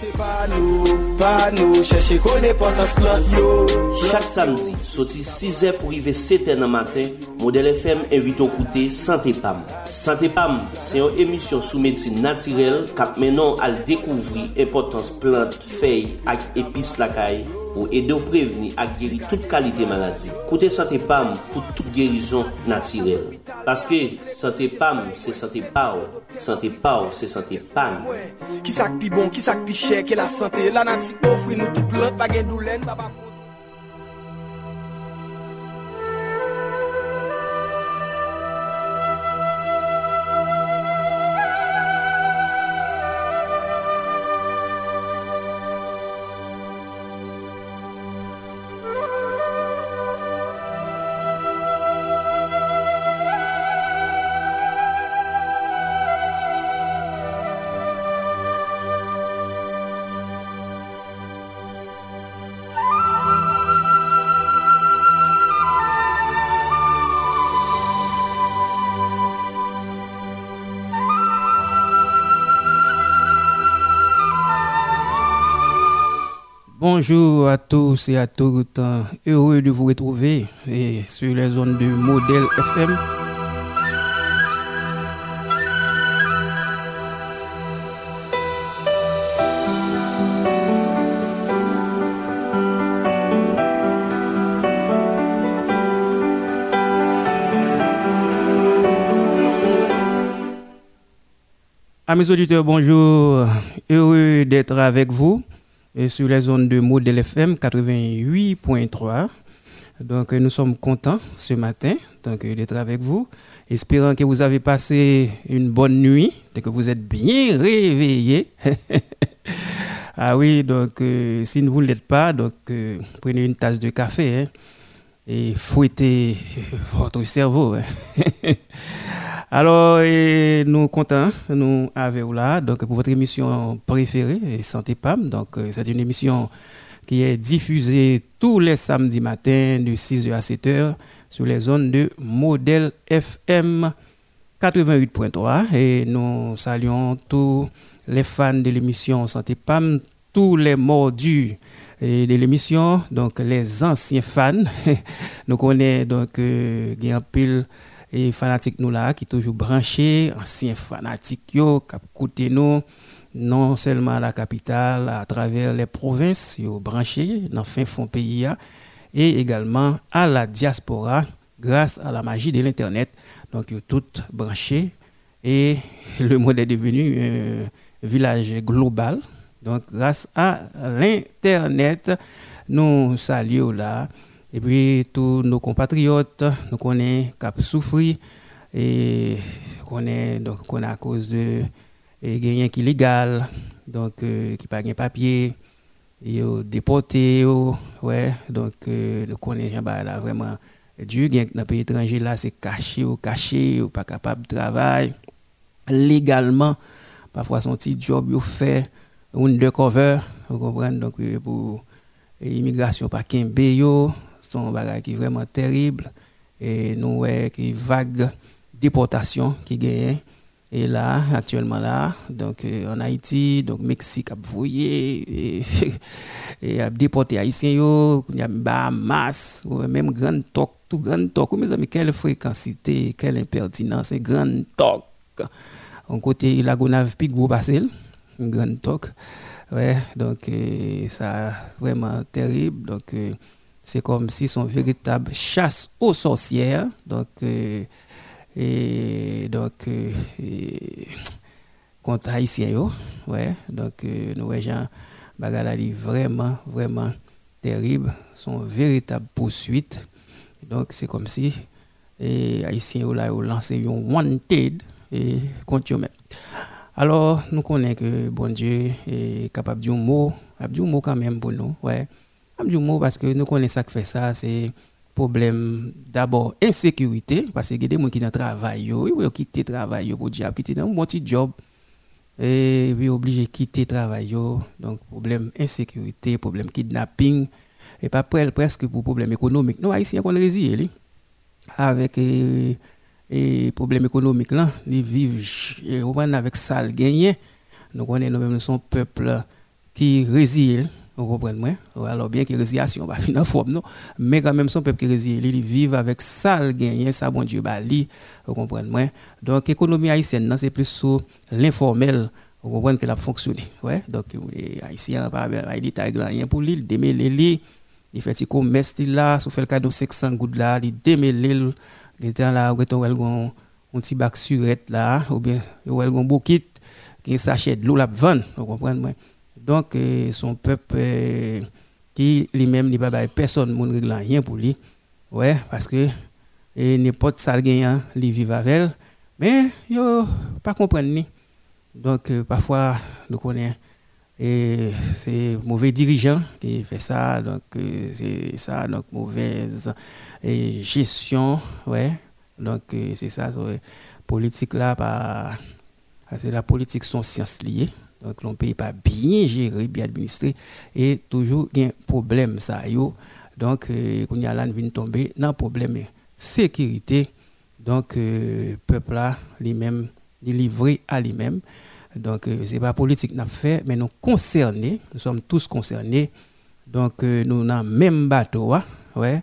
Chak samdi, soti 6 e pou rive 7 e nan matin, Model FM evito koute Santé Pam. Santé Pam, se yon emisyon sou medsin natirel kap menon al dekouvri impotans plant, fey ak epis lakay caille pour aider à prévenir et guérir toute qualité maladie. Côté Santé Pam pour toute guérison naturelle. Parce que Santé Pam, c'est Santé Pao. Santé Pao, c'est Santé Pam. Ça qui bon, ça qui cher, que la santé, la plante, pas gain douleur, pas Bonjour à tous et à toutes. Heureux de vous retrouver sur les zones de Modèle FM. Amis auditeurs, bonjour. Heureux d'être avec vous et sur les zones de modèle FM 88.3. Donc nous sommes contents ce matin donc d'être avec vous, espérant que vous avez passé une bonne nuit et que vous êtes bien réveillés. ah oui, donc euh, si vous ne l'êtes pas, donc euh, prenez une tasse de café hein, et fouettez votre cerveau. Hein. Alors, nous contents, nous avons là, donc pour votre émission préférée, Santé PAM. Donc, euh, c'est une émission qui est diffusée tous les samedis matins de 6h à 7h sur les zones de modèle FM 88.3. Et nous saluons tous les fans de l'émission Santé PAM, tous les mordus de l'émission, donc les anciens fans. nous connaissons donc euh, pile et fanatiques nous là qui toujours branchés anciens fanatiques yo qui nous. Non seulement à la capitale à travers les provinces yo branchés dans fin fond pays et également à la diaspora grâce à la magie de l'internet. Donc yo tout branchés et le monde est devenu un village global donc grâce à l'internet nous saluons là. Et puis, tous nos compatriotes, nous connaissons qui souffert et connaît donc qu'on à cause de gagnants qui légal, donc euh, pas de papier, et déporté, ouais, donc euh, nous connaissons là vraiment Dieu dans le pays étranger là c'est caché ou caché ou pas capable de travailler légalement parfois son petit job il fait undercover vous comprenez? Donc pour l'immigration pas kembe yo son bagage qui est vraiment terrible. Et nous qui vague déportation qui gagne. Et là actuellement là donc euh, en Haïti donc Mexique a voyé et, a déporté haïtiens il y a Bahamas même grand toc tout grand toc. Mes amis quelle fréquencité quelle impertinence grand toc. En côté la gonave puis gros basel grand toc ouais donc euh, ça vraiment terrible donc euh, c'est comme si son véritable chasse aux sorcières. Donc, euh, et, donc, contre Haïtien, ouais. Donc, nous voyons Bagalali vraiment, vraiment terrible. Son véritable poursuite. Donc, c'est comme si et Haïtien là, ont lancé un wanted et contre Alors, nous connaissons que bon Dieu est capable de dire un mot, de un mot quand même pour nous, ouais. Mot parce que nous connaissons ça qui fait ça, c'est problème d'abord insécurité parce que y des gens qui dans travail yo, ils quitter travail pour job, quitter dans un petit job. Et puis obligé quitter travail donc problème insécurité, problème kidnapping. Et pas presque pour problème économique. Nous haïtiens qu'on résilier avec et, et problème économique là, ils vivent avec ça le gagner. Nous connaissons nous-mêmes son peuple qui résile, vous comprenez Alors bien que résiliation va finir forme non, mais quand même son peuple qui résile, il vit avec ça le gagner, ça bon Dieu bali, vous comprenez Donc l'économie haïtienne c'est plus sur l'informel vous comprenez qu'elle a fonctionné. Ouais? Donc, les Haïtiens, pas l'État rien pour lui, il démêle il fait un commerce là, il fait le cadeau 500 gouttes là, il démêle il était là, il a un petit bac surette là, ou bien un bouquet qui s'achète de l'eau la Donc, euh, son peuple euh, qui lui-même n'est pas personne ne règle rien pour lui. Ouais, parce que n'importe ça gagnant, il vit avec elle. Mais, yo pas comprendre donc, euh, parfois, nous connaissons et c'est mauvais dirigeant qui fait ça, donc euh, c'est ça, donc mauvaise gestion, ouais. Donc euh, c'est ça, politique là, pas, c'est la politique sont sciences liées. Donc l'on pays pas bien géré, bien administré, et toujours il y a un problème ça yo. Donc quand y a là vient tomber problème sécurité. Donc peuple là lui-même livré à lui-même. Donc, euh, ce n'est pas politique n'a fait, mais nous concernés, nous sommes tous concernés. Donc, euh, nous avons même bateau, hein, ouais,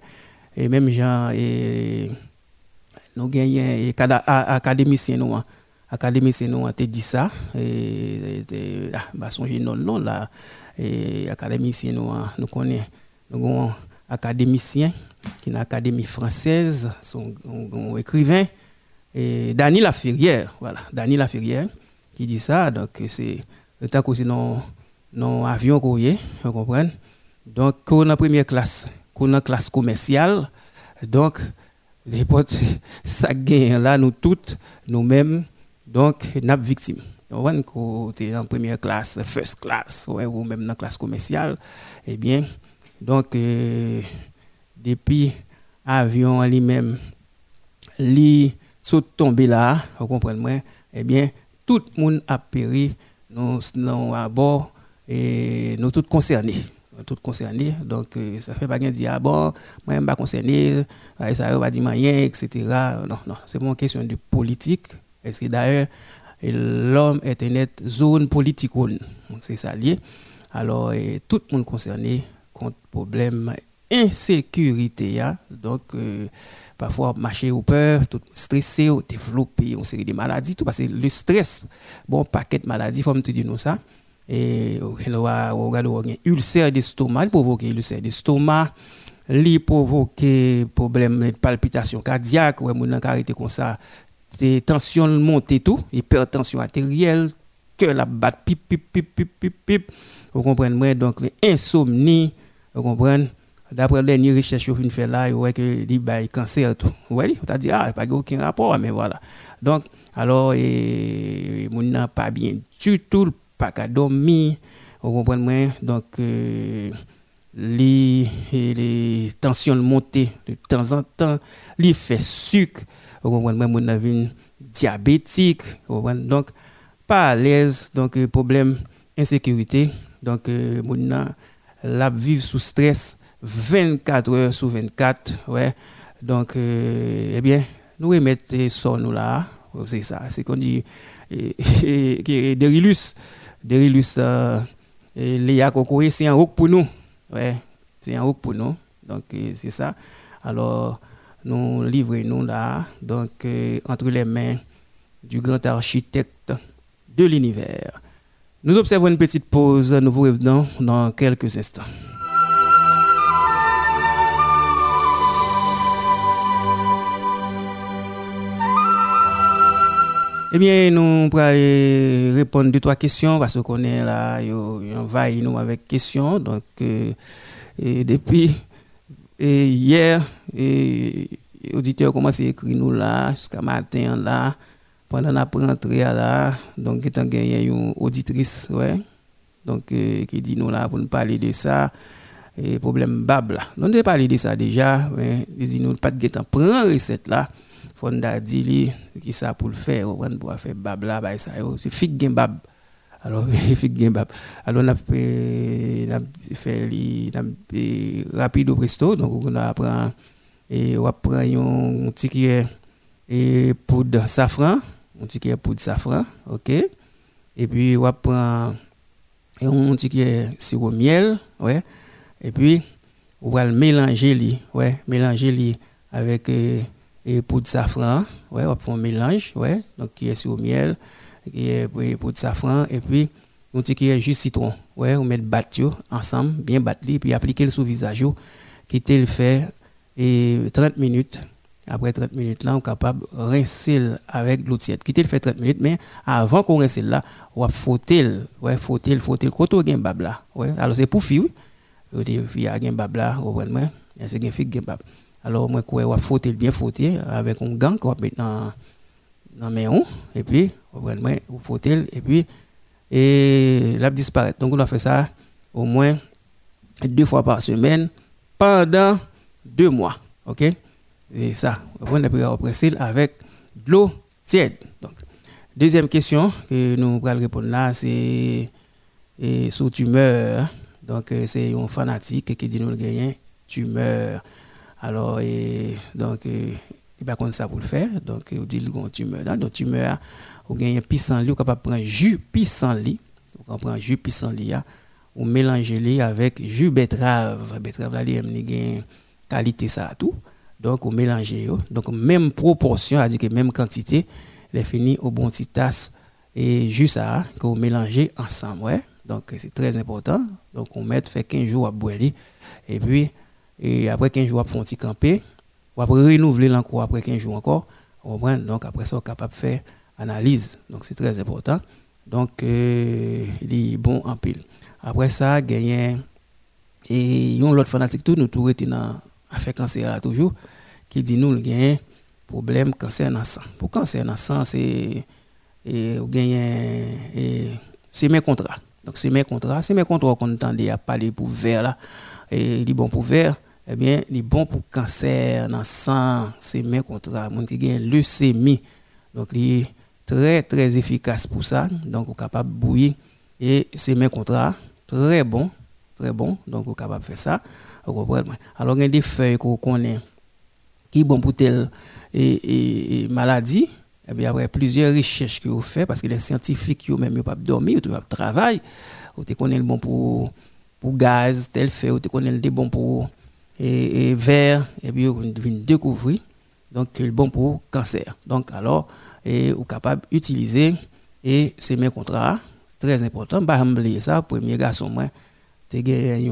et même gens, et, nous gagnons, académiciens, nous, hein. académiciens, nous, te dit ça, et, et ah, bah, non, non, là, et académiciens, nous, hein, nous connaissons, nous avons académicien qui est une académie française, son, écrivain, et Dany Laferrière, voilà, Dany Laferrière qui dit ça. Donc, c'est le temps c'est non, non avion qu'on vous comprenez? Donc, qu'on a première classe, qu'on a classe commerciale, donc, les potes, ça gagne là, nous toutes, nous-mêmes, donc, nous victimes. Donc, quand tu es en première classe, first class, ouais, ou même dans la classe commerciale, eh bien, donc, euh, depuis avion lui-même, lui, saute tombé là, vous comprenez, eh bien, tout le monde a péri, nous sommes et nous tous concernés. Tous concernés. Donc, euh, ça fait pas bien dire, ah bon, moi, je ne suis pas concerné, ça va dire rien, etc. Non, non, c'est une question de politique. Est-ce que d'ailleurs, l'homme est une zone politique. C'est ça lié. Alors, tout le monde concerné contre problème insécurité. Hein. Donc, euh, parfois marcher au peur, tout stressé, ou développer une série de maladies, tout parce que le stress, bon paquet de maladies, faut me dire nous ça. Et on va regarder ulcère d'estomac, il provoque ulcère d'estomac, il provoque problème de palpitation cardiaque, ouais mon arrêté comme ça, des tensions montées tout, hypertension artérielle, cœur la bat pip pip pip pip pip pip. Vous comprenez? Donc l'insomnie, vous comprenez? D'après les dernières recherches que fait là, voit que a cancer tout. Oui, on a dit ah, pas aucun rapport mais voilà. Donc alors et mon n'a pas bien du tout, pas qu'à dormir, vous comprenez Donc euh, les, les tensions montées de temps en temps, les fait sucre, vous comprenez mon a diabétique, Donc pas à l'aise, donc euh, problème insécurité, donc euh, mon la vivre sous stress 24 heures sur 24. Ouais. Donc, euh, eh bien, nous remettons ça nous là. C'est ça. C'est qu'on dit Derilus. Derilus, euh, Léa Kokoé, c'est un rock pour nous. C'est un pour nous. Donc, euh, c'est ça. Alors, nous livrons nous là. Euh, entre les mains du grand architecte de l'univers. Nous observons une petite pause. Nous vous revenons dans quelques instants. Eh bien, nous allons répondre deux, trois questions parce qu'on est là, on va nous avec questions. Donc, euh, depuis hier, et, auditeurs commencé à écrire nous là, jusqu'à matin là, pendant la rentrée là, donc y a une auditrice, ouais, donc, euh, qui dit nous là pour nous parler de ça et problème bab là. Nous avons parlé de ça déjà, mais ils nous pas de temps prendre recette là. Fonda dit qui ça pour le faire, on pour faire bab bah ça c'est fig gen. Alors fig gen. Alors on a fait fait li rapide presto donc on apprend et on un ticket et poudre safran, un safran, OK Et puis on prend et on dit que c'est au miel, ouais. Et puis, on va le mélanger, ouais, mélanger avec euh, et poudre safran, ouais, on va un mélange, ouais, donc qui est sur miel, qui est safran, et puis, on dit qu'il y a citron, ouais, on met battu ensemble, bien battu, puis appliquer le sous visage, quitter le fait, et 30 minutes, après 30 minutes, là, on est capable de rincer avec l'eau tiède. Le fait 30 minutes, mais avant qu'on rince là, on va fauter, ouais, fauter, fauter, quand on là, ouais. Alors c'est pour fille, oui. On dit, fille a un bab là, voyez, c'est bab. Alors, moi, fauter, bien fauter, avec un gant qu'on va mettre dans, dans main, et puis, vous voyez, on fauter, et puis, et là, disparaît. Donc, on a fait ça au moins deux fois par semaine pendant deux mois, ok? Et ça, on a pu avec de l'eau tiède. Donc, deuxième question que nous allons répondre là, c'est sous tumeur. Donc, euh, c'est un fanatique qui dit nous gagner tumeur. Alors, et, donc, il n'y a pas ça pour le faire. Donc, il dit une tumeur. Donc, tumeur, vous gagnez pissenlit, vous capable prendre jus pissenlit. Vous prendre jus pissenlit, ou mélanger avec jus betterave. Betterave, là, il y a qualité ça tout. Donc, on mélange. Donc, même proportion, c'est-à-dire que même quantité, les fini au bon petit tasse et juste ça, qu'on mélange ensemble. Donc, c'est très important. Donc, on met fait 15 jours à boire. Et puis, et après 15 jours, on un petit camper. On va renouveler l'encore après 15 jours encore. On Donc, après ça, on est capable de faire analyse. Donc, c'est très important. Donc, euh, il est bon en pile. Après ça, gagner. Et a l'autre fanatique, tout, nous tout dans affaire cancer là toujours qui dit nous un problème cancer dans sang pour cancer dans sang c'est et gagne c'est mes contrats donc c'est mes contrats c'est mes contrats qu'on entendait à parler pour verre là et il est bon pour verre eh bien il est bon pour cancer dans sang c'est mes contrats qui gagne leucémie. Donc il est très très efficace pour ça. Donc on est capable de bouillir. Et c'est mes contrats très bon très bon. Donc on est capable de faire ça. Alors, il y a des feuilles qu'on connaît qui sont bon pour telle et, maladie. Et bien, après plusieurs recherches que vous faites, parce que les scientifiques, ils même pas dormir, ils travailler. Vous connaissez le bon pour, pour gaz, tel fait, vous connaissez le bon pour et, et verre, et puis vous devez découvrir donc le bon pour cancer. Donc, alors, et vous capable d'utiliser et c'est mes contrats, très important. Pas oublier ça, premier garçon, moi, tu ils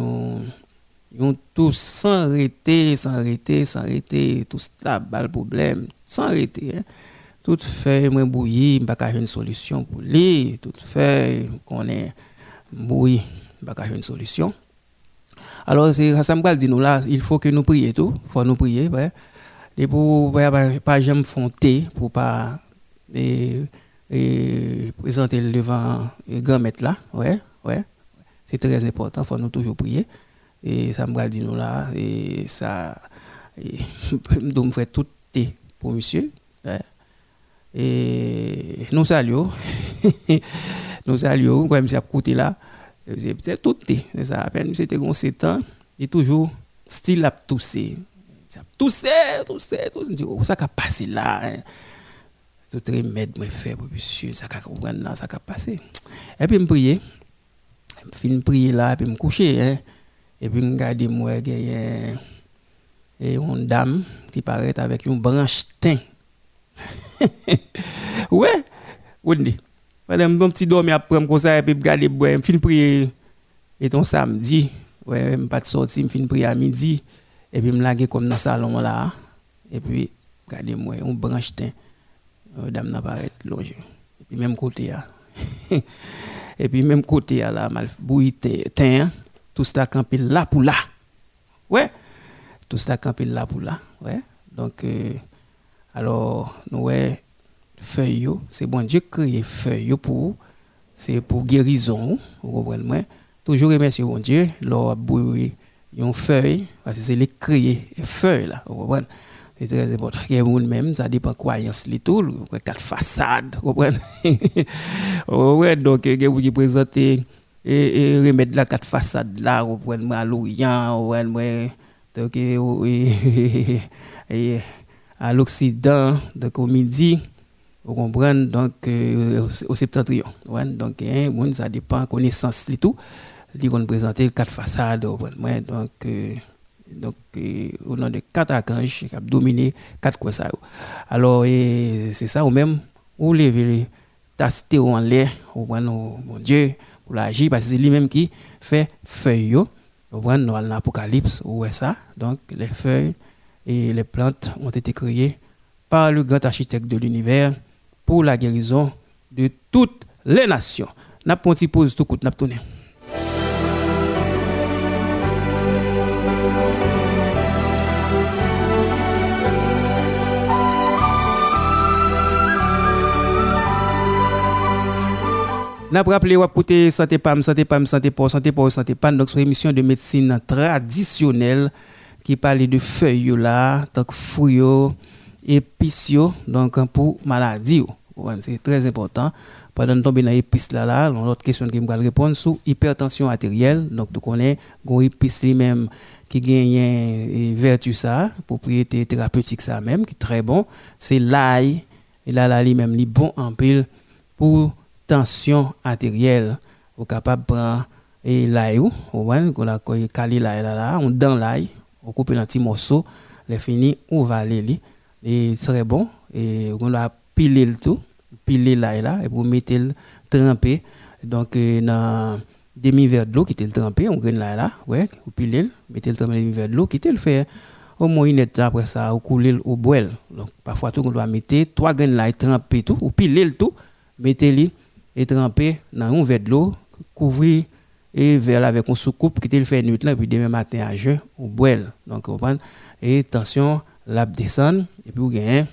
ont tous sans arrêter, sans arrêter, sans arrêter, tout ça, le problème, sans arrêter. Hein. Tout fait, moi bouilli, je pas une solution pour lui. Tout fait, qu'on est bouilli, je pas une solution. Alors, c'est me dit nous là, il faut que nous prions tout, il faut nous prier. Ouais. Et pour pas, pas jamais fonter, pour pas et, et présenter devant le grand maître là. Ouais, ouais. C'est très important, il faut nous toujours prier et ça me dit nous là et ça donc fait tout pour monsieur hein. et nous saluons nous saluons quand même ça coûté là c'est peut-être tout c'est ça à peine c'était gon 7 ans et toujours style à tousser tousser tousser tousser oh, ça a passé là hein. tout remède me fait pour monsieur ça a comprendre là ça passé. Et puis me prier. Fin prier là et puis me coucher hein. Et puis, regardez moi, il y a une dame qui paraît avec une branche teint. ouais, oui. Madame, mon petit dormi après comme ça, et puis regarder, je fin prier, et ton samedi, ouais, je pas de sortir, je fin prier à midi, et puis je me comme dans le salon là, et puis, regardez moi, une branche teint. Dame n'a pas loin. Et puis, même côté, et puis, même côté, là, mal bouilli teint tout ça campé là pour là. Ouais, tout ça campé là pour là. Ouais, donc, euh, alors, nous, ouais, feuille, c'est bon Dieu créé feuille pour c'est pour guérison, vous comprenez Toujours remercier bon Dieu, leur bouillir une feuille, parce que c'est les créer feuille là, vous comprenez. C'est très important. A même, ça dépend de croyance, les tout, quatre façades, vous comprenez. Donc, a qui présentent et, et remettre la quatre façades là, au point de l'Orient, au point donc, et, à l'Occident, donc au midi, Vous comprenez? Donc euh, au septentrion. Donc hein, ça dépend connaissance et tout. Ils vont présenter quatre façades. Donc euh, donc euh, au nom de quatre archanges qui ont dominé quatre ça. Alors c'est ça ou même ou lever tasté en l'air, au mon Dieu pour l'agir parce que c'est lui-même qui fait feuilles. Au dans l'Apocalypse où est ça? Donc les feuilles et les plantes ont été créées par le grand architecte de l'univers pour la guérison de toutes les nations. N'a pas pause tout coup, n'a. N'a pas rappelé ou côté santé pam santé pam santé pour santé pour santé pam donc sur émission de médecine traditionnelle qui parle de feuilles là, donc fruits épices donc pour maladie. c'est très important. Pendant tomber dans épices là là, l'autre question que je vais répondre sur hypertension artérielle. Donc tu connais gon épice lui-même qui gagne vertu ça, propriété thérapeutique ça même qui est très bon, c'est l'ail. Et là là lui-même est bon en pile pour tension artérielle. Vous capable de prendre l'ail ou on a l'ail là là, on dans l'ail on coupe un petit morceau, les fini, on va aller. Et très bon. Et on va piler le tout, piler là et là, et pour mettre le trempé. Donc, euh, dans demi-verre de l'eau qui était trempé, on gagne là et là, ouais, on pile, mettez le trempé demi-verre de l'eau, qui était le faire au moins une heure après ça, on coule au boil. Donc, parfois, tout, on doit mettre trois graines là et tremper tout, ou piler le tout, mettez-le et tremper dans un verre de l'eau, couvrir et vers avec une soucoupe qui te le fait nuit là puis demain matin à jeun ou boire donc comprendre et attention la et puis vous gagnez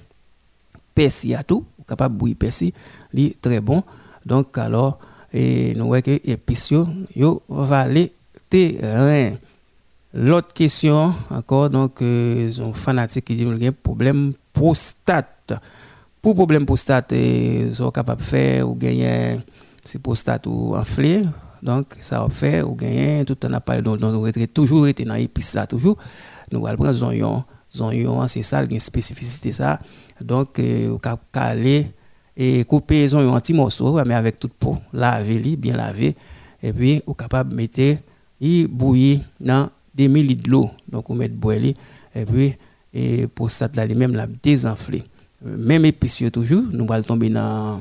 persil à tout capable bouillir persil li très bon. Donc alors et nous voyons que épices yo valer terrain. L'autre question encore donc euh, sont fanatiques qui dit a problème prostate. Pour problème prostate ils sont capables de faire ou gagner si prostate ou enflé. Donc, ça va faire, ou gagner, tout en a parlé, donc, nous retraite toujours été dans l'épice là, toujours. Nous allons prendre zonion. Zonion, c'est ça, il y a une spécificité ça. Donc, on caler et couper zonion en petits morceaux, mais avec toute peau, laver, bien laver. Et puis, on est capable de mettre, et bouillir dans des litres d'eau. Donc, on met de boire, et puis, pour ça, même la désenfler. Même épice toujours, nous allons tomber dans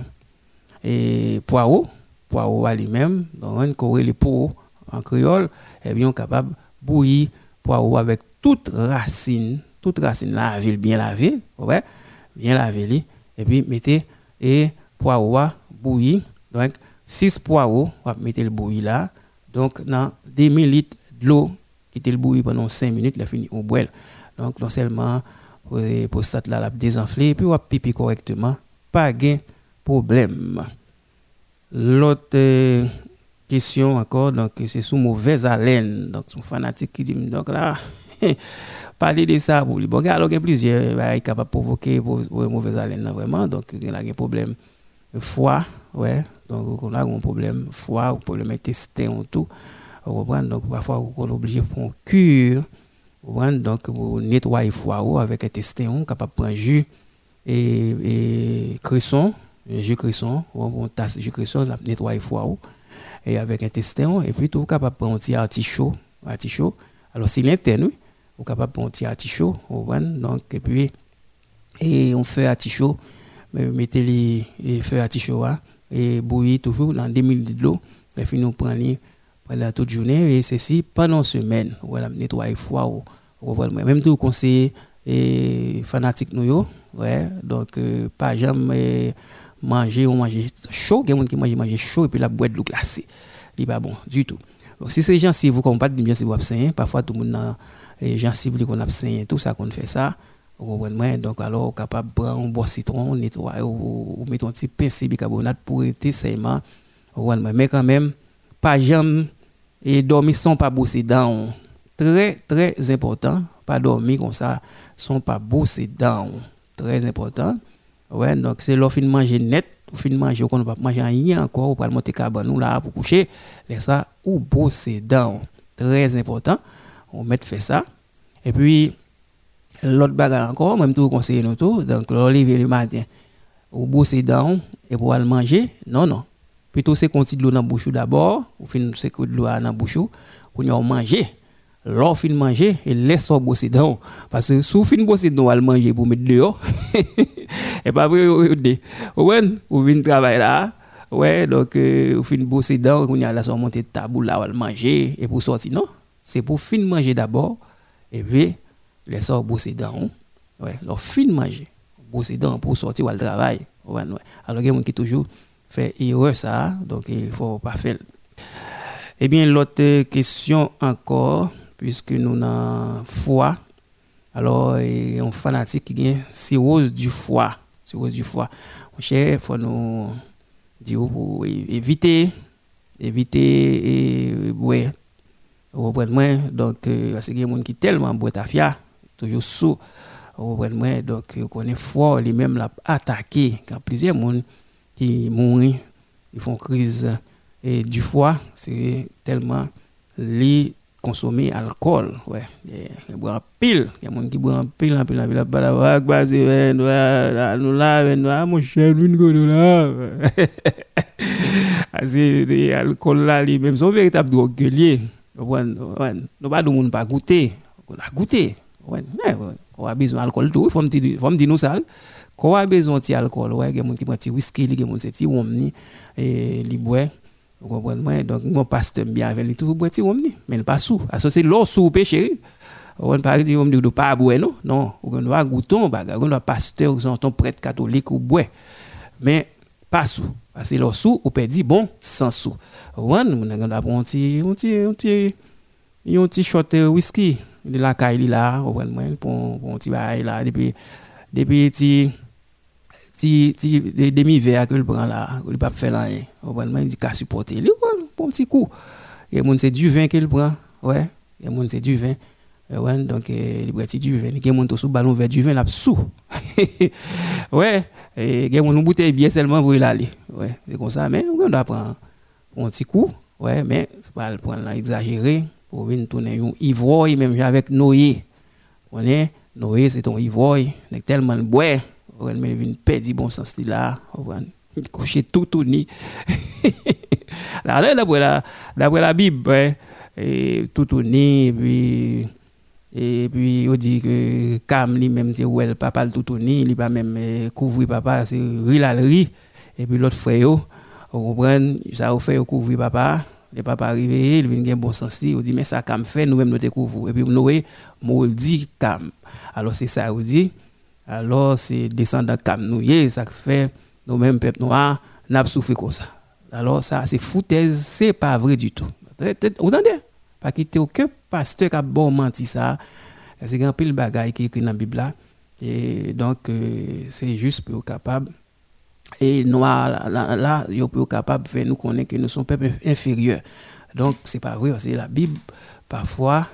et poireau poireau lui-même, donc on les poireaux en créole, et bien on capable de bouillir poireau avec toute racine, toute racine lavée, bien lavée, ouais, bien lavée, et puis mettez et poireau bouillir, donc 6 poireaux, on va mettre le bouilli là, donc dans 2 litres d'eau qui était le bouilli pendant 5 minutes, il a fini au boil. Donc non seulement pour ça là la désenfler, puis on va pipi correctement, pas de problème. L'autre euh, question encore, donc c'est sous mauvaise haleine. Donc, son fanatique qui dit, donc là, parler de ça pour lui. Bon, alors, il y a plusieurs, bah, il est capable de provoquer mauvaise haleine, vraiment. Donc, il y a un problème foie, ouais. Donc, on a un problème foie, un problème intestin, tout. Donc, parfois, on est obligé de prendre une cure. Donc, pour nettoyer le foie avec intestin, capable de prendre jus et, et cresson jus cresson, on tasse jus cresson, nettoyer foie et avec intestin et puis tout capable prendre un petit artichaut, artichaut. Alors c'est l'interne, oui, on capable prendre un petit artichaut, donc et puis et on fait artichaut, mettez les feu artichaut et bouillir toujours dans 2000 litres d'eau, et puis nous prenons pendant toute journée. Et ceci pendant une semaine, voilà, nettoyer foie même tout conseiller et fanatique nous ouais donc euh, pas jamais manger ou manger chaud, il y a des gens qui mangent manger chaud et puis la boîte de l'eau glacée. Ce n'est pas bon du tout. Si c'est gens si vous comprenez bien si vous absent, parfois tout le monde a gens si vous qu'on absent, tout ça qu'on fait ça. Vous comprenez Donc alors capable prendre un bon citron, nettoyer ou, mettre un petit pincé bicarbonate pour être seulement. Mais quand même pas jamais et dormir sans pas bosser dents. Très très important, pas dormir comme ça sans pas bosser dents. Très important. Ouais, donc c'est l'offre de manger net, fin manger, on ne pas manger rien encore, ou pas monter cabane là pour coucher, laisse ça ou bosser dents. Très important. On met fait ça. Et puis, l'autre bagarre encore, même tout conseiller nous tout, donc l'olivier le matin. ou brosser dents et pour aller manger. Non, non. Plutôt c'est qu'on de l'eau dans la bouche d'abord, ou fin c'est que de l'eau dans la bouche, pour nous manger. L'or fin manger et laisse ça brosser dents. Parce que si vous fin brosser dents, à manger pour mettre dehors, et pas vrai, ou vous venez travailler là, ouais, donc euh, vous fin brosser dents, on y a sur monter tabou là, à manger, et pour sortir, non? C'est pour fin manger d'abord, et puis, laisse ça brosser dents. Ouais, leur fin manger brosser dents pour sortir au travail. Ouais, ouais. Alors, il y a qui toujours fait erreur ça, donc il ne faut pas faire. Eh bien, l'autre question encore, puisque nous avons foi. Alors, un fanatique qui a cirrhose du foie. Cirrhose du foie. Mon cher, il faut nous dire pour éviter, éviter, et, ouais, moi, donc, parce qu'il y a des gens qui tellement boit à toujours sous moi donc on est fort les mêmes l'a attaqué quand plusieurs monde qui mourent ils font crise et du foie c'est tellement les consommer alcool ouais ils boivent pile il y a monde qui boit pile en pile en pile pas la vague basé nous là nous mon cher go là c'est alcool là les mêmes sont véritable drogue ouais nous pas de monde pas goûter on a goûté ouais on a besoin d'alcool tout dire faut me dire nous ça qu'on a besoin d'alcool ouais il y a qui prend petit whisky il y a des c'est petit rhum et li boit vous comprenez donc mon pasteur bien avec lui petit mais pas sous. C'est l'eau sous péché on ne on ne pas boire non? Non. On doit goûter on on pasteur ton prêtre catholique ou boire. Mais pas sous. Parce que l'eau sous ou peut dire bon sans sous. On on doit prendre un petit un petit un petit shot whisky. De la caille là. Moins pour pour petit bail là. Depuis depuis ti ti demi verre que le prend là il pas faire moins il dit qu'à supporter lui bon petit coup et mon du vin qu'il prend ouais et mon du vin. Ouais donc il prend du vin. Il mon sous ballon vers du vin là sous ouais et il mon bouteille bien seulement pour il aller ouais c'est comme ça mais on doit prendre un petit coup ouais mais c'est pas le là exagéré un même avec Noé. Noé, c'est il est tellement bois, on va venir perdre bon sens là, on va coucher tout tout ni. Là, d'après la, d'après la Bible, et tout tout ni, et puis, et puis, on dit que Cam, lui même, c'est elle papa le tout tout ni, il pas même couvrir papa, c'est rilalri, et puis l'autre frère, vous comprenez, ça vous fait couvrir papa, les papa arrivé, il vient bon sens, il dit mais ça cam fait nous même nous découvrons et puis Noé m'a dit cam. Alors c'est ça il dit alors c'est descendant cam nous ça fait nous même peuple noir n'a souffert comme ça. Alors ça c'est foutaise, c'est pas vrai du tout. Vous entendez? Pas quitter aucun pasteur qui a bon menti ça. C'est grand pile bagaille qui est écrit dans la Bible. Et donc euh, c'est juste pour capable et noir là, là, ils sont capables de faire nous connaître que nous sommes peuple inférieurs. Donc, c'est pas vrai, c'est la Bible, parfois,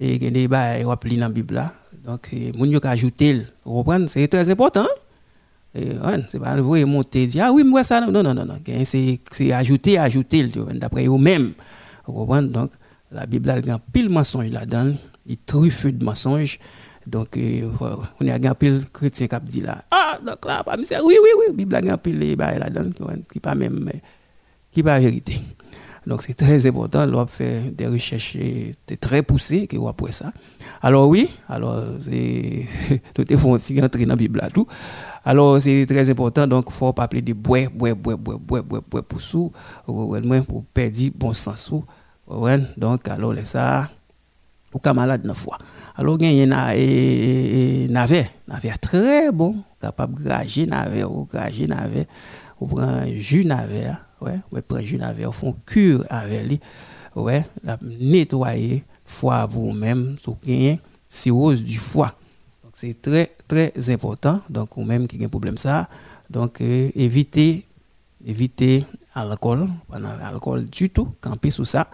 et il y a des débats dans la Bible là. Donc, c'est mon qui ajouter, vous comprenez, c'est très important. Et, ouais, c'est pas le vrai monter, dire, ah oui, moi ça, non, non, non, non, c'est ajouter, ajouter, d'après eux-mêmes. Vous comprenez, donc, la Bible a un pile mensonge là-dedans, il truffe de mensonges. Donc, euh, on a un pile chrétien qui dit là, ah, donc là, pas oui, oui, oui, la Bible a un pile là-dedans qui pas même, qui pas vérité. Donc, c'est très important, de faire des recherches très poussées, qui après ça. Alors, oui, alors, tout est fonti entrer dans la Bible tout. Alors, c'est très important, donc, il faut pas appeler des bois, bois, bois, bois, bois, bois, bois, pour sous, pour perdre bon sens Donc, alors, ça, ou cas malade neuf fois. Alors il y a et navet, navet très bon, capable de grager navet ou grager navet ou prend jus navet, ouais, ou prend jus navet, ou font cure avec lui, ouais, la nettoyer foie pour même sous gagner cirrhose du foie. Donc c'est très très important. Donc ou même qui a un problème ça, donc euh, éviter éviter l'alcool, pas l'alcool du tout, camper sous ça,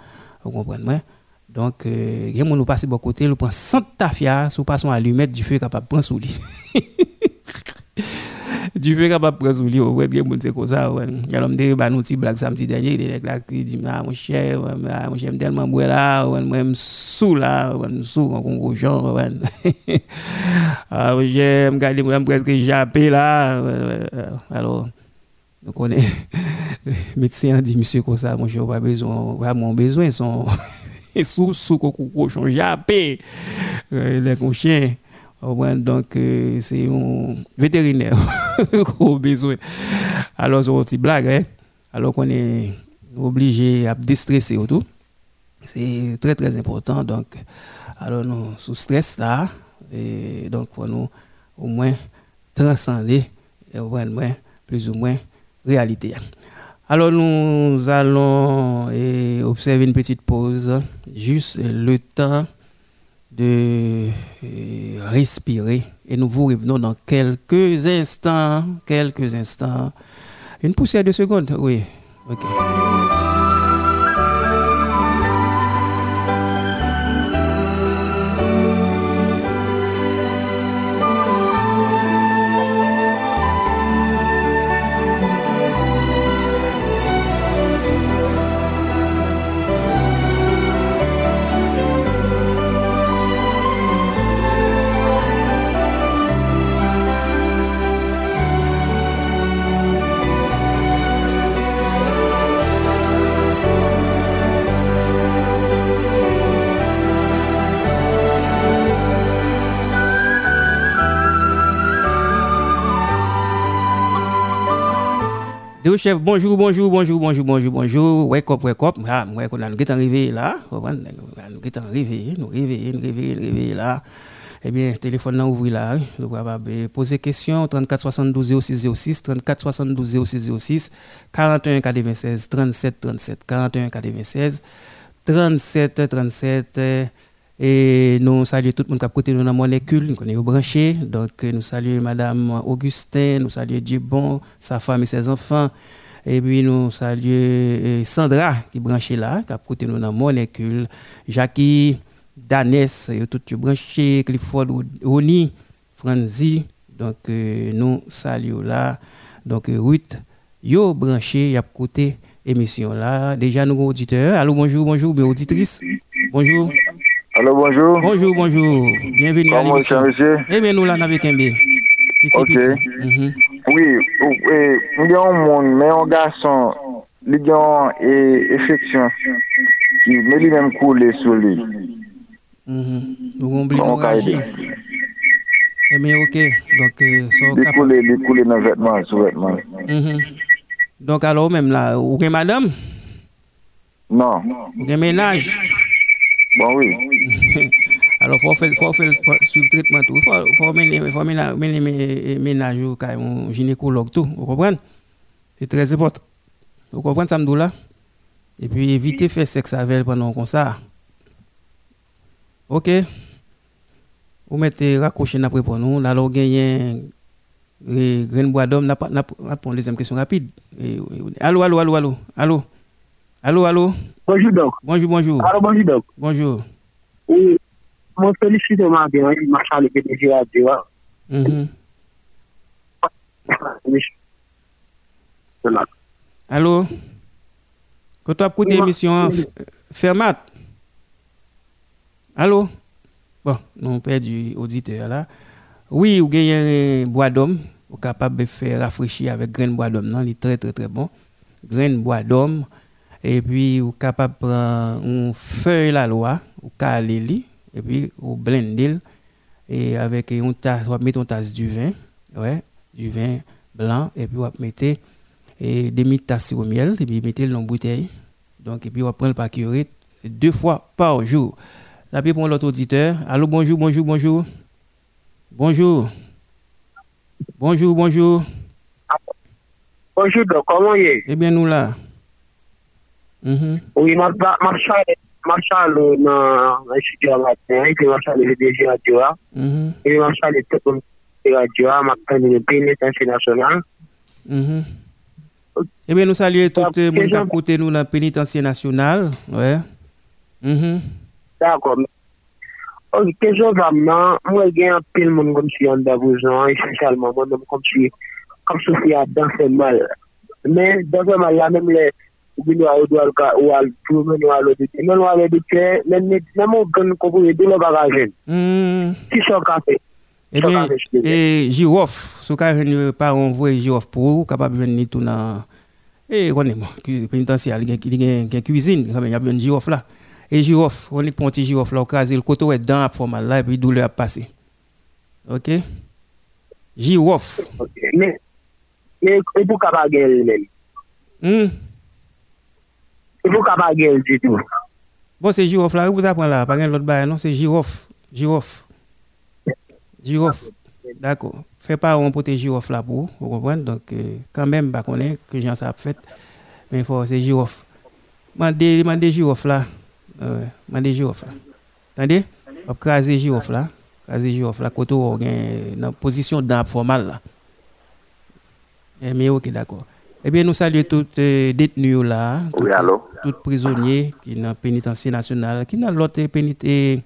vous comprenez? Donc, euh, il y a nous passer de côté, nous prend 100 tafia, sous passons à lui mettre du feu capable de prendre sous lui. Du fais capable prendre sous lui, ouais, bien bon c'est comme ça, ouais. Alors me bah nous petit blague samedi dernier, il est là qui dit ah mon cher, mon cher tellement boire là, ouais, moi sous là, ouais, sous on gros genre, ouais. Ah, j'aime garder moi presque jappé là. Alors donc on est médecin dit monsieur comme ça, mon cher pas besoin, vraiment besoin son sous sous cochon jappé. Les chien donc, euh, c'est un vétérinaire qu'on a besoin. Alors, c'est une petite blague, hein? alors qu'on est obligé à déstresser autour. C'est très, très important. Donc, alors, nous, sous stress là, et donc, pour nous, au moins, transcender, et au moins, plus ou moins, réalité. Alors, nous allons observer une petite pause, juste le temps de euh, respirer et nous vous revenons dans quelques instants, quelques instants. Une poussière de secondes, oui. Chef, bonjour, bonjour, bonjour, bonjour, bonjour, bonjour. Wake up, wake up. Ah, on a nous arrivé là. Nous sommes arrivé, nous réveillés, nous réveillés, nous là. Eh bien, téléphone là ouvri là. Nous poser question 34 72 06 06, 34 72 06 06, 41 96, 37 37, 41 96, 37 37. Et nous saluons tout le monde qui a côté de la molécule, nous connaissons branché. Donc, nous saluons Madame Augustin, nous saluons Dubon, sa femme et ses enfants. Et puis, nous saluons euh, Sandra qui est branchée là, qui a côté de la molécule. Jackie, Danès, tout branché, Clifford, Oni, Franzi. Donc, euh, nous saluons là. Donc, Ruth, yo branché, y a côté émission là. Déjà, nous auditeurs. Allô, bonjour, bonjour, mes auditrices. Bonjour. Allô, bonjour. Bonjour, bonjour. Bienvenue à l'émission. monsieur? Eh bien, nous, là, avec un B. Ok. Mhm. Oui, oui, nous avons un monde, mais un garçon, il a une affection qui met lui-même couler sur lui. Nous avons oublié de réagir. Eh bien, ok. Donc, euh, il coule, il coule dans les vêtements, sur les vêtements. Mhm. Donc, alors, même là, vous avez madame? Non. Vous avez ménage? Bon, oui. Alors, il faut faire, faut faire le traitement. Il faut, faut mener, faut mener, ménage un gynécologue. Tout, vous comprenez? C'est très important. Vous comprenez ça, là? Et puis, éviter faire sexe avec elle pendant comme ça. Ok? Vous mettez raccroché après pour nous. Là, vous gagnez grain bois d'homme. N'a pas une deuxième question rapide. Allô, allô, allô, allô? Allô? Allô, allô? Bonjour, Doc. Bonjour, bonjour. Allô, bonjour, Doc. Bonjour. Oui, mon félicite ma bien, il m'a chargé de PDG à Dieu. Allô? Quand tu as écouté l'émission Fermat? Allô? Bon, nous avons perdu l'auditeur là. Oui, vous avez un bois d'homme, vous êtes capable de faire rafraîchir avec grain bois d'homme. Il est très, très, très bon. Grain bois d'homme et puis vous capable de prendre une feuille la loi, ou caler et puis vous blender et avec une tasse, vous mettre une tasse du vin, ouais, du vin blanc et puis vous mettez et demi tasse au miel et puis mettez dans une bouteille. Donc et puis vous prenez le paquet deux fois par jour. La pour l'autre auditeur. Allô, bonjour, bonjour, bonjour. Bonjour. Bonjour, bonjour. Bonjour, comment est? Eh bien, nous là. Oui, marchal nan institut avaten, ite marchal le VDG adjoa, ite marchal le top comité adjoa, maktan le PNS international. Ebe nou salye tout moun kap kote nou nan penitansye nasyonal. D'akon. Ok, kejon vamman, mwen gen apil moun kom si yon davoujan, esensyalman moun kom si kom sou fya dan fè mal. Men, dan fè mal la, men mwen même à l'autre, même même au grand compagnie de le bagage. Qui sont café. Eh bien, et Girof, ce cas ne pas envoyer Girof pour capable de venir tout dans et on est pénitentiaire, il y a cuisine, il y a un Girof là. Et Girof, on est pour un petit Girof là, au cas le côté est dans la puis douleur a passé. Ok? Pour capable du tout. Bon, c'est Girof là, vous apprenez là, pas l'autre bail, non? C'est Girof. Girof. Girof. D'accord. Fais pas un pote Girof là pour, vous comprenez? Donc, euh, quand même, bah, qu'on est, que j'en sais fait. Mais il faut, c'est Girof. Mandez, mandez Girof là. Ouais, mandez Girof là. Attendez? On craser Girof là. Craser Girof là, côté où dans position d'arbre formal là. Eh, mais ok, d'accord. Eh bien, nous saluons tous les détenus là. Oui, allô? Tous prisonniers qui sont dans la pénitencier nationale, qui sont dans l'autre pénitencier,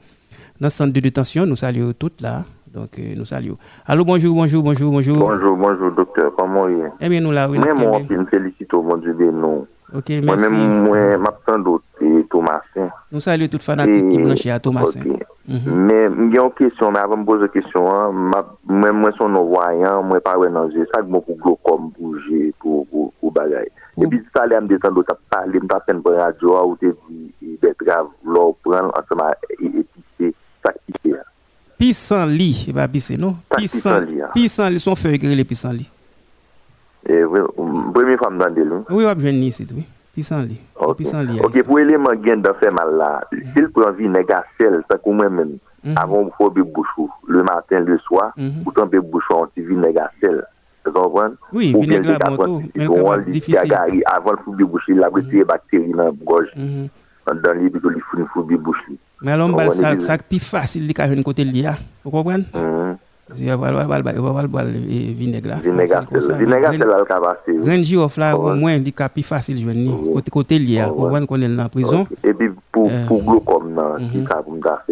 dans le centre de détention. Nous saluons tous là. Donc, euh, nous saluons. Allô, bonjour, bonjour, bonjour, bonjour. Bonjour, bonjour, docteur. Comment est Eh bien, nous là, oui. Moi, moi, je félicite au bon Dieu de nous. Ok, merci. Moi-même, moi, m'attends d'autres, Thomasin. Nous saluons tous les fanatiques qui branchent à Thomasin. Men, mwen gen yon kesyon, mwen avan mwen boze kesyon, mwen mwen son nou voyan, mwen parwe nan je, sak mwen pou glokom, bouje, pou bagay. E pi sa le mwen detan do tap pale, mwen tapen pou radyo, ou te di betrav, lor pran, ansama etise, sak ite ya. Pisan li, e ba bise nou? Pisan li ya. Pisan li, son fey gri le pisan li. E, mwen premi fam dan de loun. Oui, wap jen ni sit, oui. Pisan li. Ok, Pissenlit. ok, pour l'élément gain de faire mal là, s'il prend vinaigre sel, ça comme moi-même, avant de faire bouchon, le matin, le soir, pour tomber bouchon, tu vinaigre sel. Tu comprends? Oui, vinaigre à moto, mais c'est difficile. Avant de faire bouchon, il a retiré bactéries dans la gorge. Dans les bidons, il faut faire bouchon. Mais alors, ça c'est plus facile de faire côté là. Vous comprenez? Si on va boire vinaigre là. Vinaigre, vinaigre, c'est là le cabasser. Grain girafe là, au moins, il est plus facile de joindre. Côté côté lié, vous comprenez qu'on est dans la prison. Et puis, pour glaucome, c'est ça pour me faire.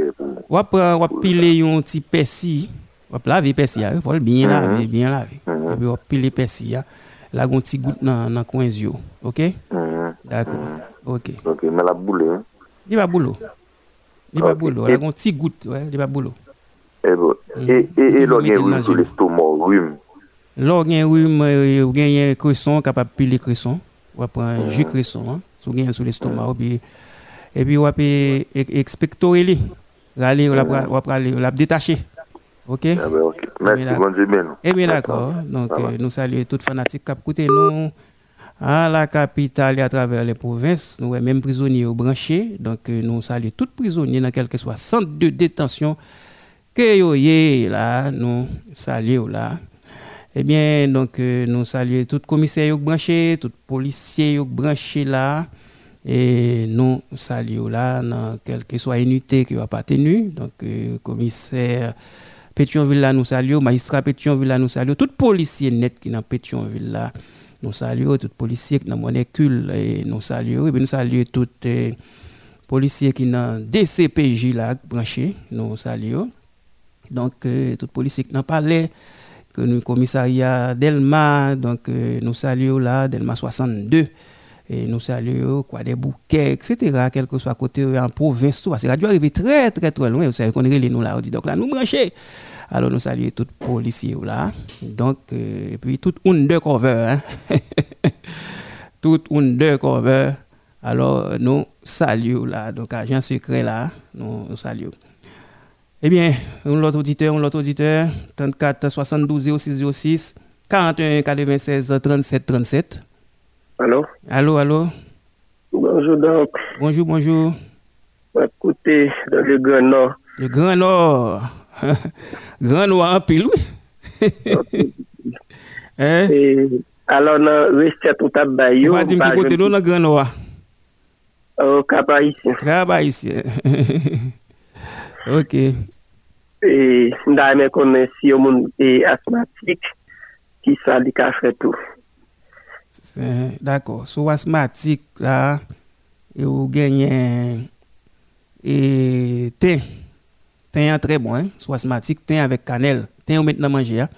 On va piler un petit persil. On va laver persil, il faut bien laver, bien laver. Et puis, on va piler persil. Là, on a un petit goutte dans le coin yeux. OK? D'accord. OK. OK, mais la boule, Il va boulot? Il va boulot. Là, on a un petit goutte, ouais, et, et, et l'on a sur l'estomac, rhume. L'on a rhume, ou a un cresson, capable de piler cresson. On va prendre un jus cresson, hein, sur sur l'estomac. Et puis, on va expectorer. Aller, on va la détacher. OK? Merci, bon Dieu, Eh bien, d'accord. Donc, nous saluons tous les fanatiques qui écoutent nous à la capitale et à travers les provinces. Nous sommes même prisonniers branchés. Donc, nous saluons tous prisonniers dans quel que soit centre de détention que yo là, nous saluons là. Eh bien, donc, nous saluons tout commissaire branché, tout policier branché là. Et nous saluons là, dans quelle que soit unité qui n'a pas tenu. Donc, commissaire Pétionville là, nous saluons, magistrat Pétionville là, nous saluons, tout policier net qui est dans Pétionville là, nous saluons, tout policier qui est dans Monécule, et nous saluons, et puis nous saluons tout policier qui est dans DCPJ là, branché, nous saluons. Donc, euh, tout policier qui n'a pas que nous commissariat Delma, donc euh, nous saluons là, Delma 62, et nous saluons quoi des bouquets, etc. Quel que soit côté en province, tout. Parce que radio arrive très, très, très loin. Vous savez qu'on est nous là, on dit donc là, nous brancher. Alors, nous saluons tous les policiers là. Donc, euh, et puis tout undercover, hein. tout undercover. Alors, nous saluons là, donc agent secret là, nous saluons. Eh bien, un autre auditeur, un autre auditeur, 34 72 06 06 41 96 37 37. Allô? Allô, allô? Bonjour, donc. Bonjour, bonjour. Écoutez, dans le Grand Nord. Le Grand Nord. Grand Nord en pile, oui. hein? Et, alors, dans le tout à Bayou. On va dire côté dans le Grand Nord. Au Cap Haïtien. Ok. Et nous connaître si on monde est asthmatique, qui a fait tout. D'accord. Sous asthmatique, là, et vous gagnez et thé. Thé est très bon, hein. Sous asthmatique, thé avec cannelle. Thé, on maintenant manger, hein.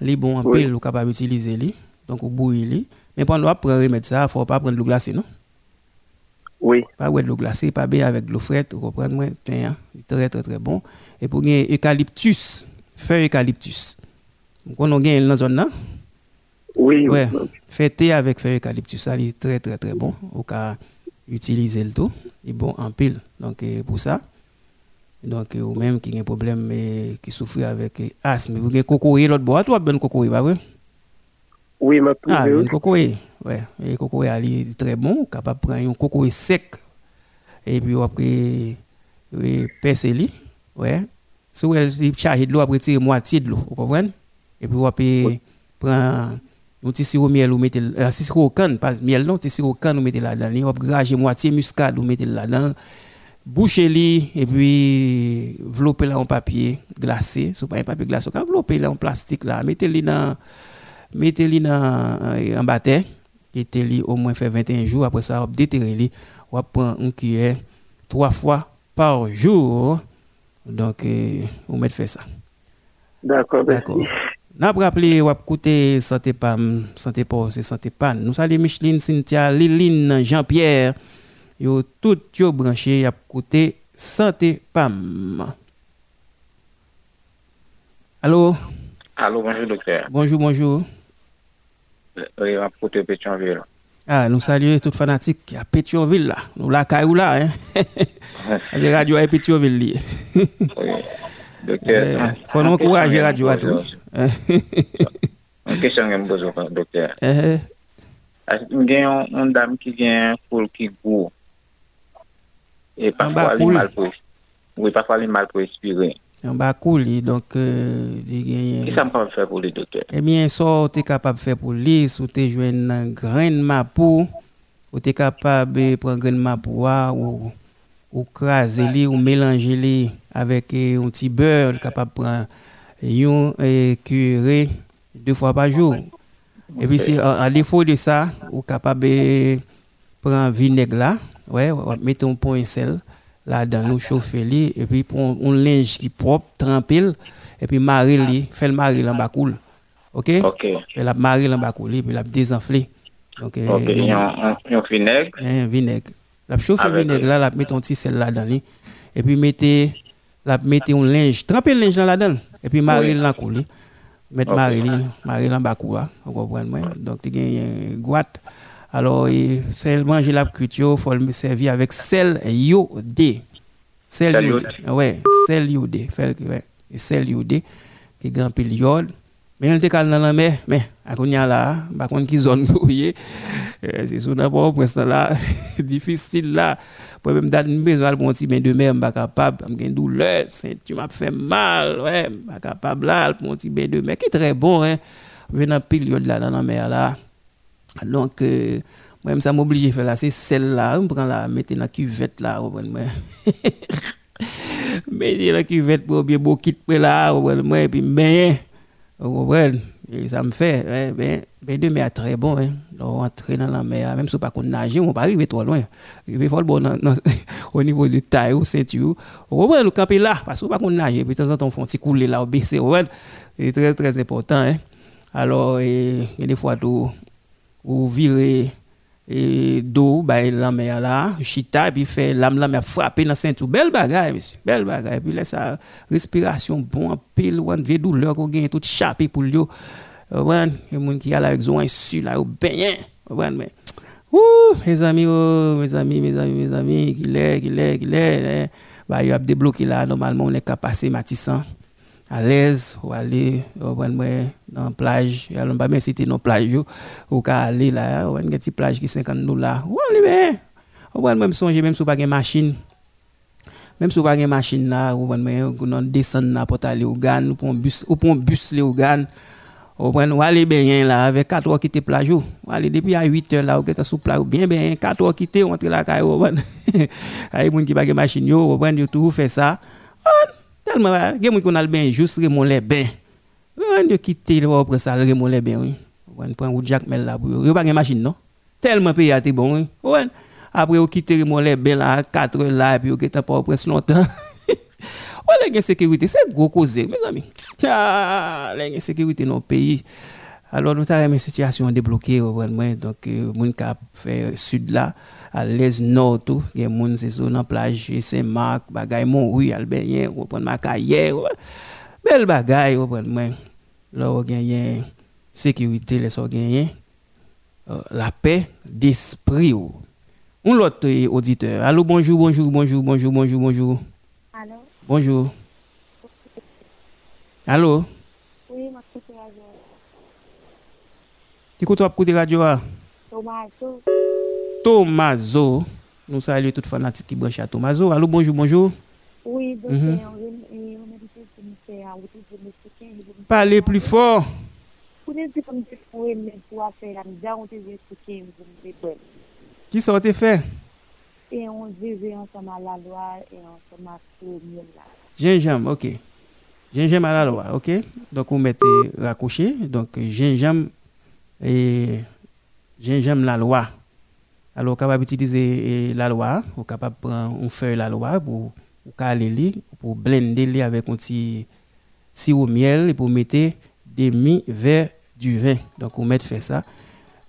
Les bon en pile, ou capable d'utiliser les. Donc, ou bouillir Mais pendant qu'on remettre ça, il ne faut pas prendre de l'eau glacée, non? Oui. Pas de l'eau glacée, pas bien avec de l'eau fraîche, vous comprenez? moi très, très, très bon. Et pour gagner eucalyptus, feuille eucalyptus. Donc, on a gagné dans la zone là. Oui. Ouais. Fait thé avec feuille eucalyptus, ça, est très, très, très bon. Au cas utiliser le tout. Il est bon en pile. Donc, pour ça. Donc, ou même qui a un problème qui souffre avec asthme. Vous avez cocoé l'autre boîte ou bien cocoé, pas vrai? Oui, ma Ah, le cocoé. Ouais, le cocoé est très bon, capable de prendre un cocoé sec. Et puis après percer Ouais. Si vous chargez de l'eau après tirer moitié de l'eau, vous comprenez? Et puis vous après prendre un petit sirop miel ou mettez euh, sirop canne pas miel non, petit sirop canne ou mettez là-dedans, vous grager moitié muscade ou mettez là-dedans. Bouchez-les et puis envelopper là en papier glacé, c'est pas un papier glacé, envelopper là en plastique là, mettez-les dans mettez-les dans en bâton qui était au moins fait 21 jours après ça on déterrer on prend une cuillère trois fois par jour. Donc euh, on met fait ça. D'accord d'accord. N'a pas rappelé ou écouter santé pam santé pas c'est santé pan. Nous saluons Micheline Cynthia Liline Jean-Pierre. Yo tout yo branché a côté santé pam. Allô? Allô bonjour docteur. Bonjour bonjour rapporteur Pétionville. Ah, nous saluons tout fanatique à Pétionville là. Nous la caillou là, hein. Les radios à Pétionville lié. Donc, eh, faut nous encourager radio à tous. Une question que je me pose, docteur. Mwen gen yon dam ki gen koul ki gwo. E pa fwa li mal pou espire. Un bas couli, donc. Euh, que peut faire pour les docteurs? Eh bien, ça, tu es capable de faire pour lui, si tu joué une graine mapou, ou tu es capable de prendre une graine mapou, ou, ou craser ou mélanger avec un petit beurre, capable de prendre et curer deux fois par jour. Et puis, si, à défaut de ça, ou capable de prendre vinaigre là, ouais, mettre un point sel là-dedans, nous chauffer et puis pour un linge qui est propre, trempé, et puis marier li, faire le marier en bas cool. OK? OK. Et la marier en bas cool, et puis la désenfler. Donc, OK, y a un vinaigre. Un vinaigre. La chauffe vinaigre là, la mettre un petit sel là-dedans, et puis mettez, la mettez un linge, tremper le linge là-dedans, et puis marier oui. la cool. Mettre marier, marier en bas cool, vous comprenez? Donc, tu as un guate. Alors, sel manger la culture, il faut le servir avec sel iodé. Sel iodé. Ouais, sel iodé. Ouais, sel iodé qui est grand pile iode. Mais on te calme dans la mer, mais à qu'on y a là, par contre qui zone pour c'est sous d'abord pour ça là difficile là. Pour même date besoin de bon petit bain de pas capable, am une douleur, tu m'as fait mal, ouais, pas capable là, mon petit bain de mer qui est très bon hein. Venant période là dans la mer là. Donc, euh, moi, ça m'oblige à faire là, c'est celle-là, on prend la, mettre dans la cuvette là, mettez dans la cuvette pour bien beau kit là, et puis, voyez, et ça me fait, hein, ben, ben, très bon, hein, donc, entrer dans la mer, même si on pas qu'on nager, on pas arriver trop loin, il faut bon au niveau de taille ou ceinture, vous voyez, le camper là, parce qu'on pas qu'on nager, puis de temps en temps, on fait un petit couler là, au baisser, c'est très, très important, hein. Alors, et, et des fois, tout, ou virer et d'eau bah la mer là chita et puis fait l'âme la mer frapper dans ceinture. Belle bagaille monsieur belle bagaille et puis là ça respiration bon pile ou une douleur qu'on gagne tout chapé pour lui ouais les gens qui a avec zone su là au bien ouais mais ouh mes amis oh, mes amis mes amis mes amis qui est qui est qui est bah il a débloqué là normalement on est capable passer Matissan à l'aise ou aller dans la plage. Il y a pas citer non plage ou aller là on une petite plage qui 50 dollars. Ou aller bien ou même songer même si pas une machine. Même si pas une machine là ou même on descendre là pour aller au Gan ou pour un bus ou pour un bus les au Gan ou prendre aller bien là avec 4 heures quitter plage ou. Aller depuis à 8 heures là ou quelque sous plage bien bien 4 heures quitter on entre caille ou ay moun qui pas une machine ou tout fait ça tellement gen moun kon al ben on prend ou Jack Mel là pour yo pas gen machine non? Tellement pays a été bon oui. Ouais après on quitter remon les bains là 4 heures là puis on geta pas presque longtemps. On la gen sécurité c'est gros cause mes amis. Ah, le. Alors, nous avons une situation débloquée, donc, moun qui fait sud là, à l'est nord tout, il y a moun c'est sur la plage, Saint-Marc, bagay Montrouy, Albérien, on prend Macaye, belle bagay, prend Là, on gagne sécurité, les on gagne la paix d'esprit. Un autre auditeur. Allô, bonjour, bonjour, bonjour, bonjour, bonjour, bonjour. Allô? Bonjour. Allô? Oui, ma petite radio. Qui écoute la radio? Tomazo. Tomazo. Nous saluons toutes les fanatiques qui branchent à Tomazo. Allô, bonjour, bonjour. Oui, donc, mm -hmm. Parlez plus fort. Qui ça a fait? Et on vivait ensemble à la loi et ensemble à tout là. Gingembre, ok. Gingembre à la loi, ok. Donc, on mettez raccroché. Donc, gingembre et gingembre la loi. Alors, on capable d'utiliser la loi. On capable prendre une feuille la loi pour, caler, pour blender avec un petit sirop miel et pour mettre des mi vers du vin. Donc, on met fait ça.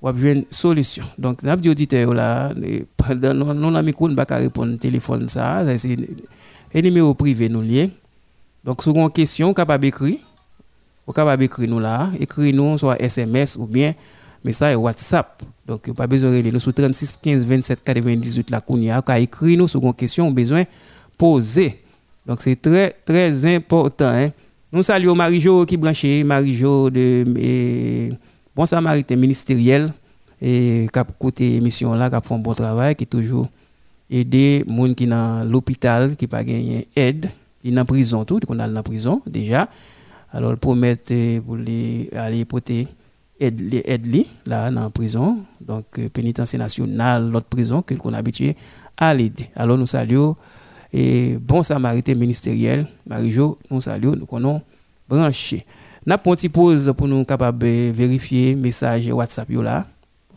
On va une solution. Donc, avons dit auditeur là, pendant non ami ne pas répondre téléphone ça, c'est un numéro privé nous lié. Donc, avez une question, capable d'écrire. Vous capable d'écrire nous là, écrire nous soit SMS ou bien message WhatsApp. Donc, pas besoin de nous sur 36 15 27 98 la kounia, écrire nous sur une question besoin poser. Donc, c'est très, très important. Hein? Nous saluons Marie-Jo qui branché, Marie-Jo de Bon Samaritain ministériel et a côté là, bon travail, qui toujours aider gens qui dans l'hôpital, qui pas gagné aide, qui en prison, tout, a dans prison déjà. Alors, pour mettre, pour aller porter aide, là, dans la prison. Donc, pénitentiaire nationale, l'autre prison, qu'on a habitué à l'aider. Alors, nous saluons et bon samaritain ministériel, Marie-Jo, nous saluons, nous connaissons branché. Nous avons une pause pour nous capables vérifier le message WhatsApp là.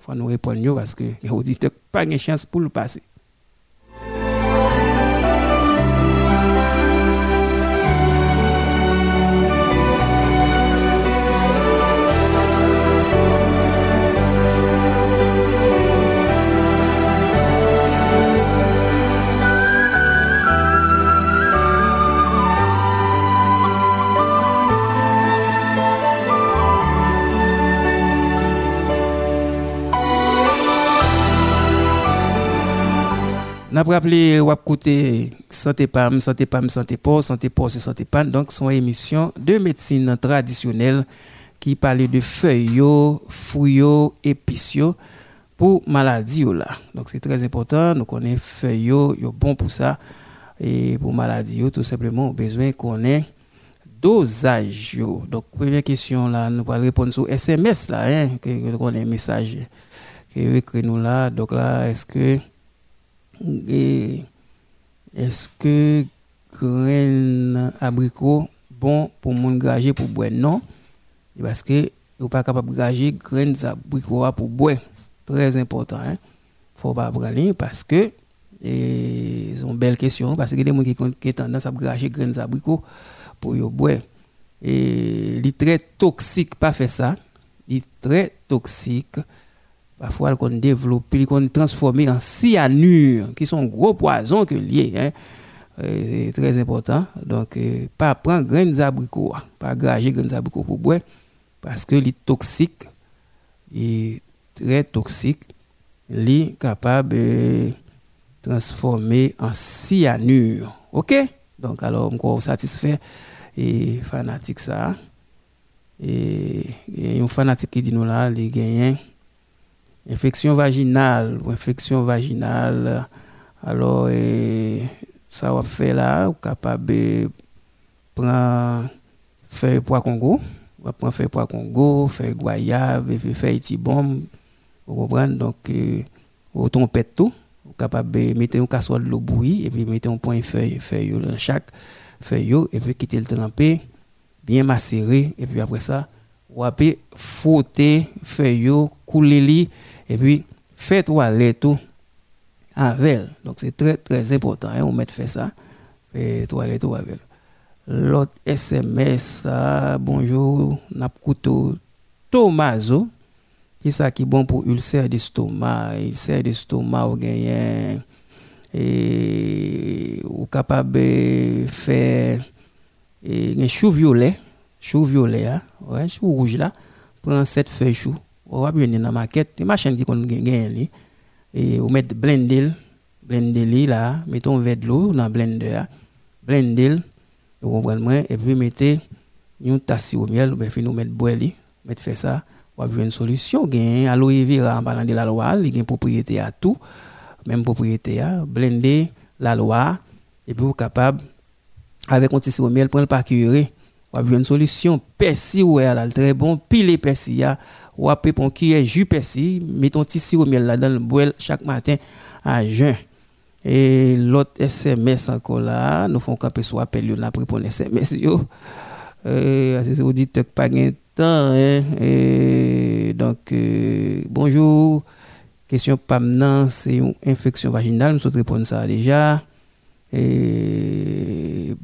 Pour nous répondre parce que les auditeurs n'ont pas de chance pour le passer. N'a rappelé ou côté santé pam, santé pam, santé pas, santé pas, santé pan. Donc son émission de médecine traditionnelle qui parlait de feuilles, fruits, épices pour maladie là. Donc c'est très important, nous connaissons feuilles, yo bon pour ça et pour maladie tout simplement besoin qu'on ait dosage. Donc première question là, nous allons répondre sur SMS là hein, que message que écrit nous là. Donc là est-ce que est-ce que grain abricot bon pour mon gager pour boire? Non. Parce que vous pas capable de gager grain abricot pour boire. Très important hein. Faut pas prendre parce que c'est une belle question parce que des gens qui ont tendance à gager grain abricot pour boire. Et il est très toxique pas faire ça. Il est très toxique parfois qu'on développe, qu'on transforme en cyanure, qui sont gros poisons que liés. Hein. Euh, c'est très important. Donc, euh, pas prendre graines d'abricot, pas grager graines d'abricot pour boire, parce que les toxiques, est très toxique, est capable de transformer en cyanure. OK? Donc, alors, on satisfait et fanatique ça. Et il y a un fanatique qui dit nous là, les gagnants infection vaginale ou infection vaginale. Alors ça va faire là capable de prendre feuille pois congo. Va prendre feuille pois congo feuille goyave feuille tibom vous comprenez? Donc au trompette tout. Capable de mettre une casserole de l'eau bouillie et puis mettre un point feuille feuille dans chaque feuille et puis quitter le tremper bien macérer et puis après ça on va frotter feuille couler et puis faites toilette tout avec. Donc c'est très très important, hein, on met fait ça, fait toilette tout avec. l'autre SMS, bonjour, Napkuto Tomazo. Qui ça qui est bon pour ulcère d'estomac, ulcère d'estomac ou gagné et ou capable de faire un chou violet, chou violet, hein? ouais, chou rouge là, prend cette feuille chou, on va bien dans la maquette, des machines qui qu'on gagne et on met blender, blender là, mettons un verre de l'eau dans blender, blender vous comprenez Et puis mettez une tasse au miel, ben nous mettre boire mettre faire ça, on va une solution? Gain aloe vera en parlant de la loi, il y a propriété à tout, même propriété à blender la loi. Et puis vous capable avec un tissu au miel pour le parcurer. On va une solution persil ouais là très bon pile persil ou après pour qui est jus persil, mettons tissu au miel là dans le boire chaque matin à jeun. Et l'autre SMS encore là, nous faisons camper sur appel, nous avons pour SMS. Yo. Euh, c'est auditeur pas de temps. Hein. Et donc, euh, bonjour. Question PAMNAN, c'est une infection vaginale. Nous souhaitons répondre ça déjà.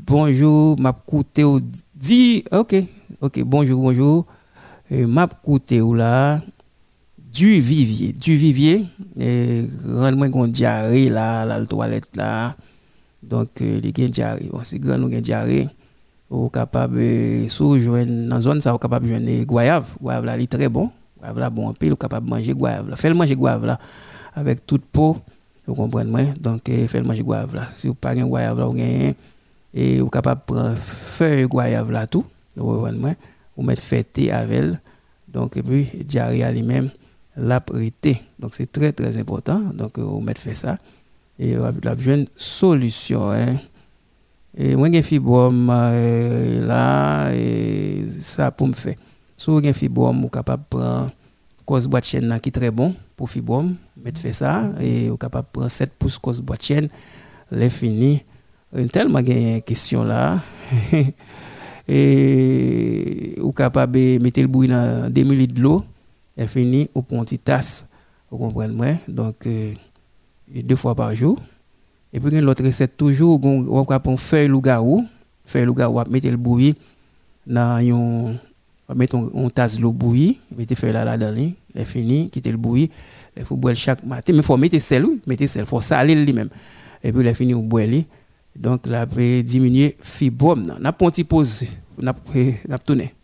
Bonjour, m'a coûté dit. Ok, ok, bonjour, bonjour. M'a coûté là du vivier. Du vivier, et qu'on diarrhée là, la toilette là. Donc, euh, les gens diarrhée. Bon, c'est grand, nous diarrhée. Ou capable, sous joindre, dans zone ou capable de joindre goyave. Goyave là, il très bon. Goyave là, bon, pile, ou capable de manger goyave là. Faites manger goyave avec toute peau. Vous comprenez? Donc, euh, faites manger goyave là. Si vous pas un goyave là, vous gagnez. Et vous capable de prendre feuille goyave là, tout. Vous comprenez? Vous mettez fêté avec elle. Donc, et puis, diarrhée lui-même l'aprité. Donc c'est très très important. Donc on met fait ça et on a besoin une solution. Hein. Et moi j'ai fibrome euh, là et ça pour me faire. Si vous avez fibrome, vous capable de prendre cause boîte chaîne qui est très bon pour fibrome, mettre fait ça et vous capable prendre 7 pouces cause boîte chaîne, les fini. Tellement une question là. et vous capable mettre le bouilli dans 2 litres de l'eau elle finit au petit tasse, vous comprenez moi? Donc, euh, deux fois par jour. Et puis, l'autre recette, toujours, on va prendre feuille loup-garou, feuille loup-garou, on mettre le bouilli dans une, on mettre une tasse d'eau bouillie, mettez feuille là dedans, elle finit, quitter le bouilli, il faut boire chaque matin, mais faut mettre sel, oui, mettre sel, faut saler lui-même. Et puis, elle finit au boire donc, là, peut diminuer fibrome. On a pas petite pause, on a tourné.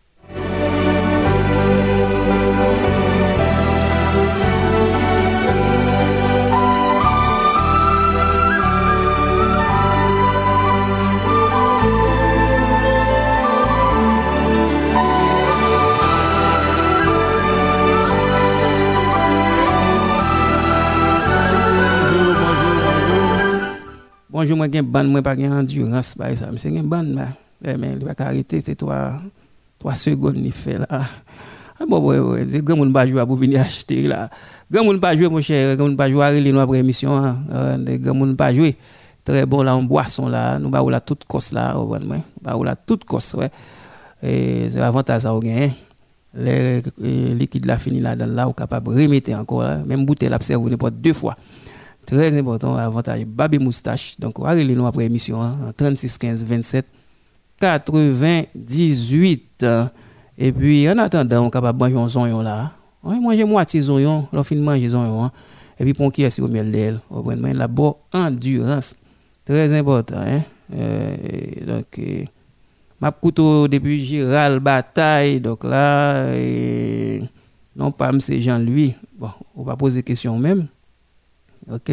Bonjour, moi, j'ai ban, moi, pas une endurance, bah, ça. C'est une ban, mais, mais, il va arrêter, c'est trois, trois secondes, il fait là. Ah, bon, ouais, ouais, des grands monde pas jouer pour venir acheter là. Grand monde pas jouer, mon cher, grand monde pas jouer à relire nous après émission, hein. Euh, grands monde pas jouer. Très bon là, en boisson là, nous, bah, la toute cosse là, au bon, bah, la toute cosse, ouais. Et c'est avantage ça, au gain. Les liquides là fini là, dans là, ou capable remettre encore. Même bouteille vous n'importe deux fois. Très important, avantage Babi Moustache. Donc, nous après émission, hein, 36 15 27 98. Et puis, en attendant, on est capable de manger un là. On manger moitié zonyon, on fin manger zonyon. Hein. Et puis, pour qui est au miel d'elle, on va la bonne endurance. Très important. Hein? Euh, donc, euh, ma couteau depuis Gérald Bataille. Donc là, non pas M. Jean-Louis. Bon, on va poser question même. Ok,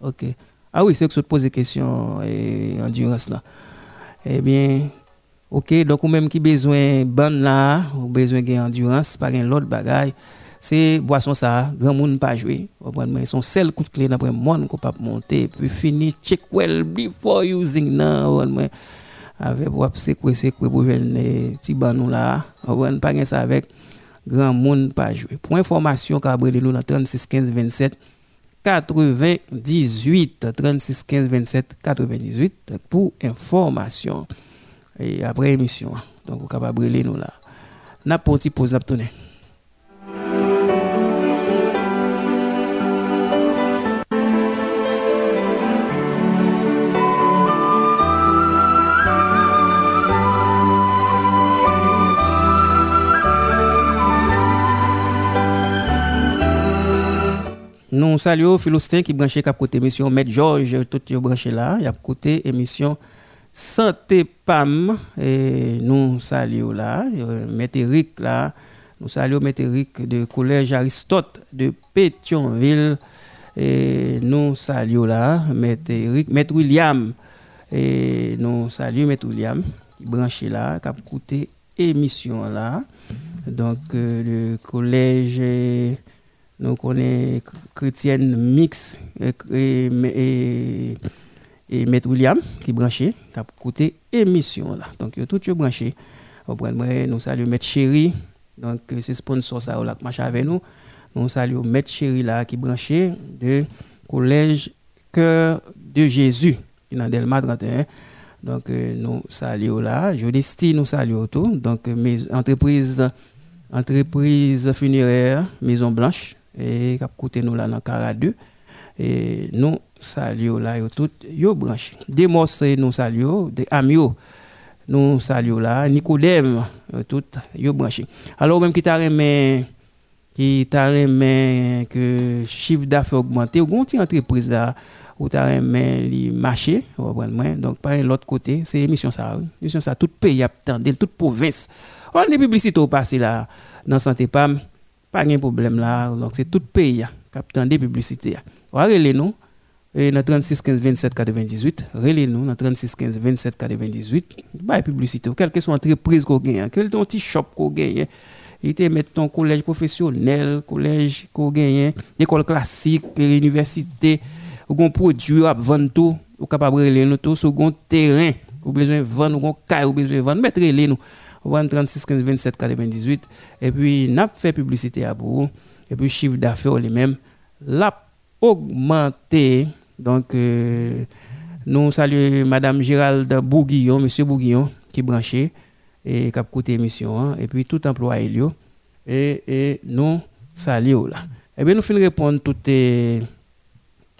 ok. Ah oui, c'est que je te pose des questions et endurance là. Eh bien, ok, donc ou même qui besoin ban là, ou besoin d'endurance, par un l'autre bagaille, c'est boisson ça, grand monde pas jouer. Mais son seul coup de clé dans le monde qu'on peut monter, puis finir check well before using now. Avec wap c'est quoi pour jeune petit banou là, on pas ça avec grand monde pas jouer. Pour information, cabré nous dans 36 15 27 98 36 15 27 98 pour information. Et après émission donc vous pouvez nous là. N'a pas pause nous saluons Philostin qui branché cap côté émission Maître Georges tout est branché là, il y a côté émission Santé PAM. Et nous saluons là, Maître Eric là, nous saluons Maître Eric de collège Aristote de Pétionville. Et nous saluons là Maître Eric, Maître William. Et nous saluons Maître William qui branché là, cap côté émission là. Donc euh, le collège nous connaissons chrétienne mix et, Maître William qui branché, qui a côté émission là. Donc, tout est branché. Nous saluons Maître Chéri, donc c'est sponsor ça là qui avec nous. Nous saluons Maître Chéri là qui branché de collège Cœur de Jésus qui est dans Delma 31. Donc, nous saluons là. Dis nous saluons tout. Donc, mes entreprises, entreprises funéraires, Maison Blanche, et a coûté nous là dans Cara 2 et nous saluons là yo tout yo branché des nous saluons des amis nous saluons là Nicodème tout yo branché alors même qui t'a qui t'a que chiffre d'affaires augmenté ou une entreprise là où t'a remis li marché donc par l'autre côté c'est émission ça émission ça tout pays attendait toute province. On les publicités au passé là dans santé pam pas de problème là. Donc, c'est tout pays qui a des publicités. Relez nous dans 36 15 27 98. Relez nous dans 36 15 27 98. Pas de publicité. Quelle que soit l'entreprise qu'on gagne, quel ton petit shop qu'on gagne. Il mettre ton collège professionnel, collège qu'on gagne, école classique, université, ou un produit à vendre tout, ou capable nous tout, sur terrain, ou besoin vendre, ou un caille, ou besoin vendre, mettre les nous. 36 15 27 98 et puis n'a fait publicité à vous. Et puis chiffre d'affaires les mêmes l'a augmenté. Donc euh, nous saluons madame Gérald Bouguillon monsieur Bouguillon qui branché et qui a coûté émission hein, et puis tout employé et, et nous saluons là. Et bien nous finissons répondre toutes les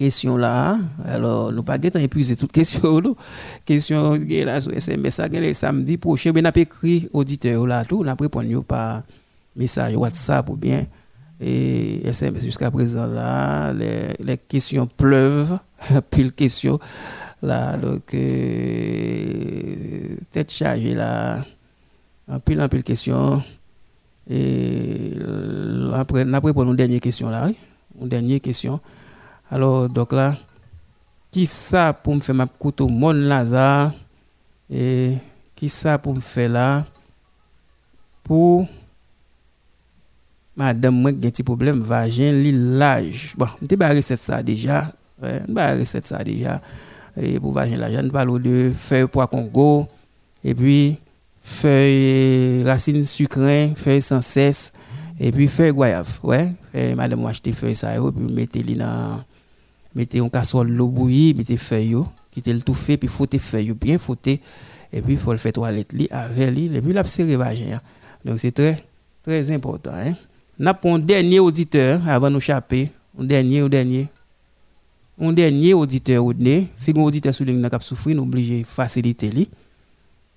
question là. Alors, nous pas épuiser toutes questions. Question là sur SMS, ça, le samedi prochain, ben, on a écrit auditeur là, tout, on a répondu par message WhatsApp ou bien et SMS jusqu'à présent là, les, questions pleuvent, pile questions là, donc euh, tête chargée là, en pile pile questions. Et après, on a répondu une dernière question là, une dernière question. Alors, donc là, qui ça pour me faire ma couteau mon Lazare et qui ça pour me faire là pour madame moi qui a petit problème vagin l'âge. Bon, on pas recette ça déjà, ouais, on pas ça déjà. Et pour vagin l'âge, on parle de feuille pois Congo. Et puis feuille racines sucrées, feuille sans cesse. Et puis feuille goyave, ouais, madame moi acheter feuille ça et puis mettez-les dans mettez un casserole l'eau bouillie, mettez feuille, quittez le tout fait, puis fouettez feuille bien fouettez, et puis il faut le faire toilette li, avec lui, et puis la serrer vagin. Donc c'est très, très important. Hein? N'a un dernier auditeur avant de nous chaper, un dernier, un dernier. Un dernier auditeur ou si un auditeur sur ligne n'a souffrir, nous obligé faciliter lui.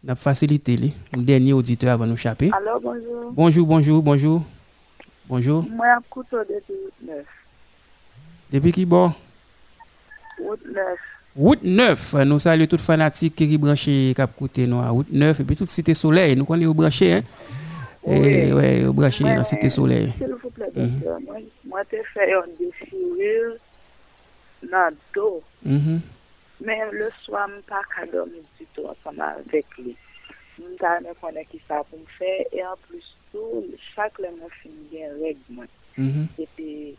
N'a facilité lui. Un dernier auditeur avant de nous chaper. Alors bonjour. Bonjour, bonjour, bonjour. Bonjour. Moi, couteau depuis. Depuis qui bon? Route 9. Route 9, nou salye tout fanatik ki branche kap koute nou a Route 9, epi tout Site Soleil, nou konye ou branche, hein? Oui. Ou ouais, branche nan Site Soleil. S'il vous plaît, mhm. docteur, mwen te fè yon desiril nan do. Men le swa m pa kadon m dito anseman vek li. M ta ne konen ki sa pou m fè, e an plus tou, chak le m fin gen reg mwen. Epi...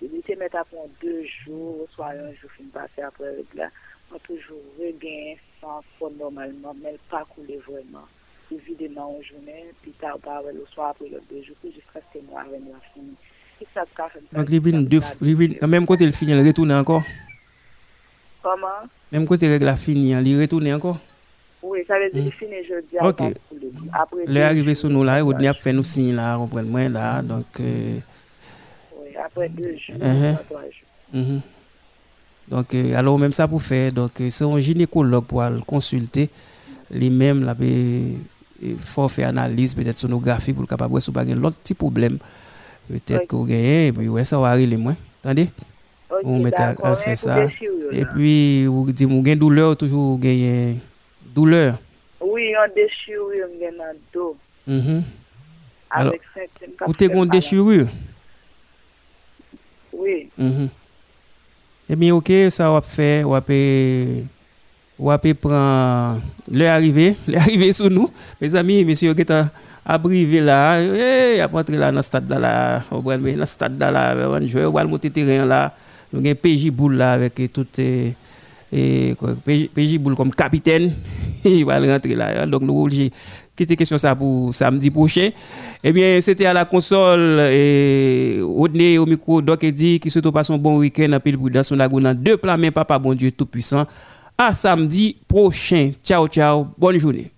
je finis bien avec moi. Mm Et puis, il était mettre à fond deux jours, soit un jour, fin passer après là. On toujours regain sans fond normalement, mais pas couler vraiment. Évidemment, en journée, puis tard, le soir après le deux jours, puis jusqu'à ce que moi, avec la fini. ça Donc, il vient deux, même côté il finit, il retourne encore? Comment? Même côté il a fini, il retourne encore? Oui, ça veut dire qu'il finit jeudi. Ok. Après. L'arrivée sur nous là, il a fait nous signer là, comprenez là, donc. Euh, après deux jours, uh-huh. trois jours. Uh-huh. Donc, euh, alors même ça pour faire, donc euh, c'est un gynécologue pour le consulter, lui-même, il faut faire analyse, peut-être sonographie pour le capable de pas l'autre petit problème, peut-être qu'on gagne, et puis ouais, ça va arriver moins. Attendez? On met à, faire ça. Et puis, vous dites, vous avez douleur, toujours avez douleur. Oui, on déchirure, on a dans dos. Mm Avec vous avez une déchirure? Oui. Mm Eh bien, ok, ça va faire, on va après prendre l'arrivée, l'arrivée sur nous. Mes amis, monsieur qui est abrivé là, eh, a rentré là dans le stade là, on va dans le stade là, on jouer, on va monter terrain là. Nous avons PJ Boule là avec tout et, et PJ Boule comme capitaine, il va rentrer là. Donc nous obligés quitter question ça pour samedi prochain. Eh bien, c'était à la console et au micro donc dit qui souhaite passer un bon week-end à Pile dans son lagoon deux plats mais papa bon Dieu tout puissant à samedi prochain. Ciao, ciao. Bonne journée.